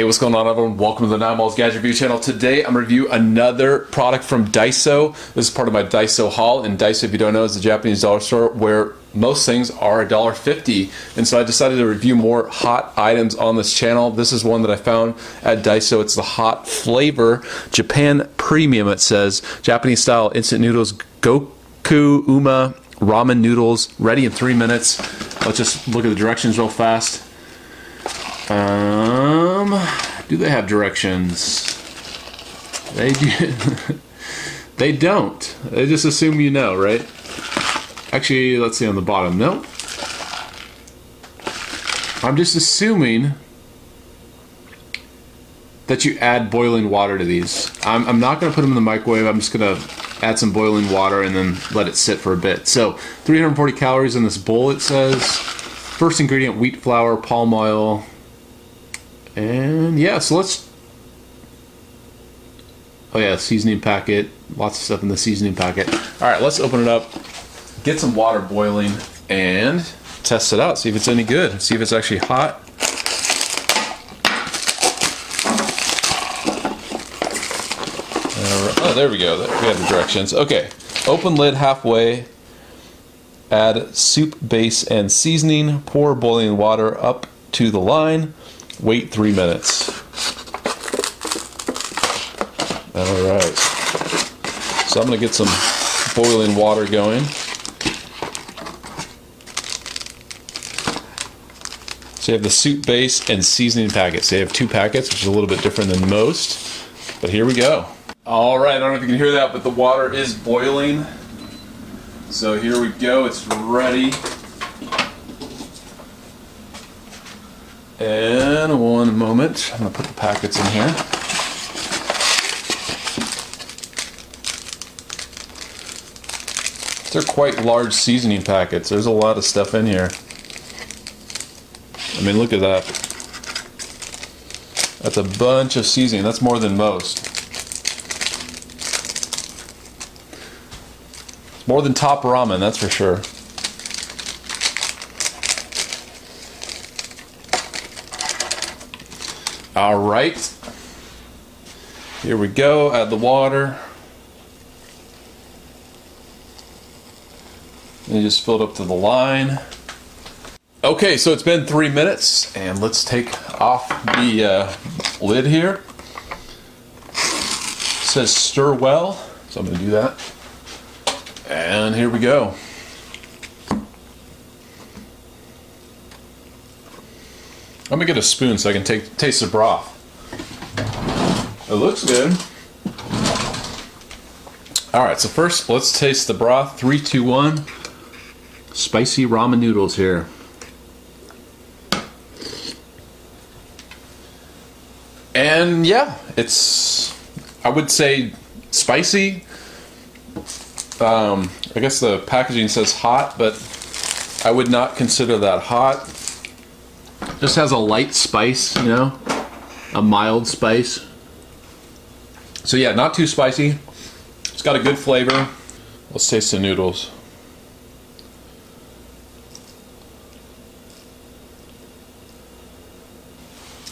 Hey, what's going on, everyone? Welcome to the Nine Balls Gadget Review channel. Today, I'm going to review another product from Daiso. This is part of my Daiso haul, and Daiso, if you don't know, is the Japanese dollar store where most things are $1.50. And so I decided to review more hot items on this channel. This is one that I found at Daiso. It's the hot flavor Japan Premium, it says. Japanese style instant noodles, Goku Uma ramen noodles, ready in three minutes. Let's just look at the directions real fast. Um, do they have directions? They do. they don't. They just assume you know, right? Actually, let's see on the bottom. No. I'm just assuming that you add boiling water to these. I'm, I'm not going to put them in the microwave. I'm just going to add some boiling water and then let it sit for a bit. So 340 calories in this bowl, it says. First ingredient, wheat flour, palm oil, and yeah, so let's. Oh yeah, seasoning packet. Lots of stuff in the seasoning packet. All right, let's open it up, get some water boiling, and test it out. See if it's any good. See if it's actually hot. Oh, there we go. We have the directions. Okay, open lid halfway. Add soup base and seasoning. Pour boiling water up to the line Wait three minutes. All right. So I'm going to get some boiling water going. So you have the soup base and seasoning packets. You have two packets, which is a little bit different than most. But here we go. All right, I don't know if you can hear that, but the water is boiling. So here we go. It's ready. And one moment, I'm going to put the packets in here. They're quite large seasoning packets. There's a lot of stuff in here. I mean, look at that. That's a bunch of seasoning. That's more than most. It's more than top ramen, that's for sure. All right. Here we go. Add the water. And you just filled up to the line. Okay, so it's been three minutes, and let's take off the uh, lid here. It says stir well, so I'm going to do that. And here we go. Let me get a spoon so I can take taste the broth. It looks good. All right, so first let's taste the broth. Three, two, one. Spicy ramen noodles here. And yeah, it's I would say spicy. Um, I guess the packaging says hot, but I would not consider that hot. Just has a light spice, you know, a mild spice. So yeah, not too spicy. It's got a good flavor. Let's taste the noodles.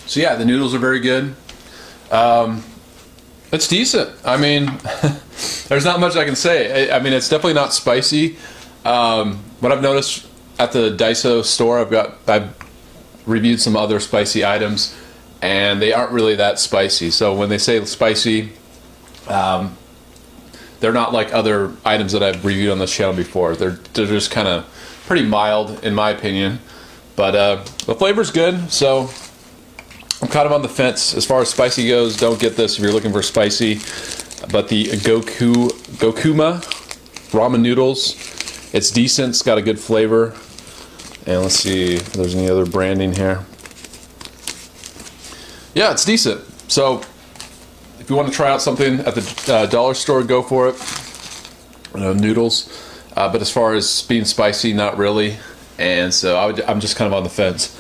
So yeah, the noodles are very good. Um, it's decent. I mean, there's not much I can say. I, I mean, it's definitely not spicy. Um, what I've noticed at the Daiso store, I've got I've reviewed some other spicy items, and they aren't really that spicy. So when they say spicy, um, they're not like other items that I've reviewed on this channel before. They're they're just kind of pretty mild, in my opinion. But uh, the flavor's good, so I'm kind of on the fence as far as spicy goes. Don't get this if you're looking for spicy. But the Goku Gokuma ramen noodles, it's decent. It's got a good flavor. And let's see if there's any other branding here. Yeah, it's decent. So if you want to try out something at the uh, dollar store, go for it. You know, noodles. Uh, but as far as being spicy, not really. And so I I'm just kind of on the fence.